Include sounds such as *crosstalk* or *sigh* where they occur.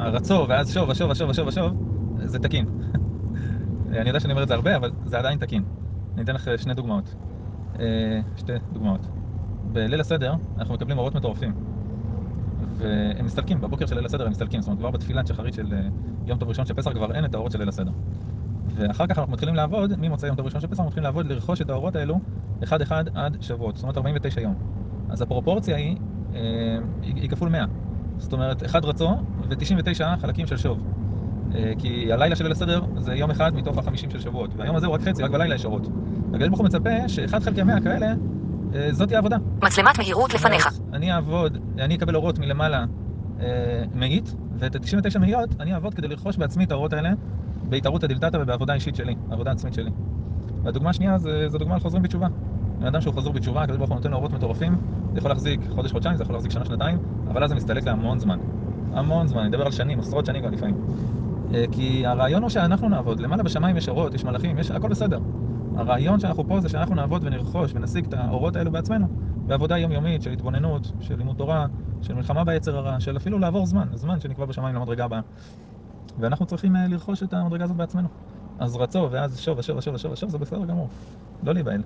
הרצו, ואז שוב, ושוב, ושוב, ושוב, ושוב, זה תקין. *laughs* אני יודע שאני אומר את זה הרבה, אבל זה עדיין תקין. אני אתן לך שני דוגמאות. אה, שתי דוגמאות. בליל הסדר אנחנו מקבלים אורות מטורפים. והם מסתלקים, בבוקר של ליל הסדר הם מסתלקים. זאת אומרת, כבר בתפילת שחרית של אה, יום טוב ראשון של פסח כבר אין את האורות של ליל הסדר. ואחר כך אנחנו מתחילים לעבוד, ממוצאי יום טוב ראשון של פסח, אנחנו מתחילים לעבוד לרכוש את האורות האלו אחד-אחד עד שבועות, זאת אומרת 49 יום. אז הפרופורציה היא, אה, היא כפול 100. זאת אומרת, אחד רצו ו-99 חלקים של שוב. אה, כי הלילה של ליל הסדר זה יום אחד מתוך החמישים של שבועות, והיום הזה הוא רק חצי, רק בלילה יש אורות. והקדוש ברוך הוא מצפה שאחד חלקי 100 כאלה, אה, זאתי העבודה. מצלמת מהירות לפניך. זאת אני אעבוד, אני אקבל אורות מלמעלה אה, מאית, ואת ה-99 מאיות אני אעבוד כדי לרכוש בעצמי את האורות האלה בהתערות הדלתתא ובעבודה אישית שלי, עבודה עצמית שלי. והדוגמה השנייה זה, זו דוגמה על חוזרים בתשובה. בן אדם שהוא חוזר בתשובה, הקדוש ברוך הוא נותן לו אורות מטורפים, זה יכול להחזיק חודש, חודשיים, זה יכול להחזיק שנה, שנתיים, אבל אז זה מסתלק להמון זמן. המון זמן, אני מדבר על שנים, עשרות שנים כבר לפעמים. אה, כי הרעיון הוא שאנחנו נעבוד, למעלה בשמיים יש אורות, יש מלאכים, יש הכל בסדר. הרעיון שאנחנו פה זה שאנחנו נעבוד ונרכוש ונשיג את האורות האלו בעצמנו בעבודה יומיומית של התבוננות, של לימוד תורה, של מלחמה ביצר הרע, של אפילו לעבור זמן, זמן שנקבע בשמיים למדרגה הבאה. ואנחנו צריכים אה, לרכוש את המדרגה הזאת בעצמנו. אז רצו, ואז שוב ושוב ושוב ושוב ושוב, זה בסדר גמור. לא להיבהל.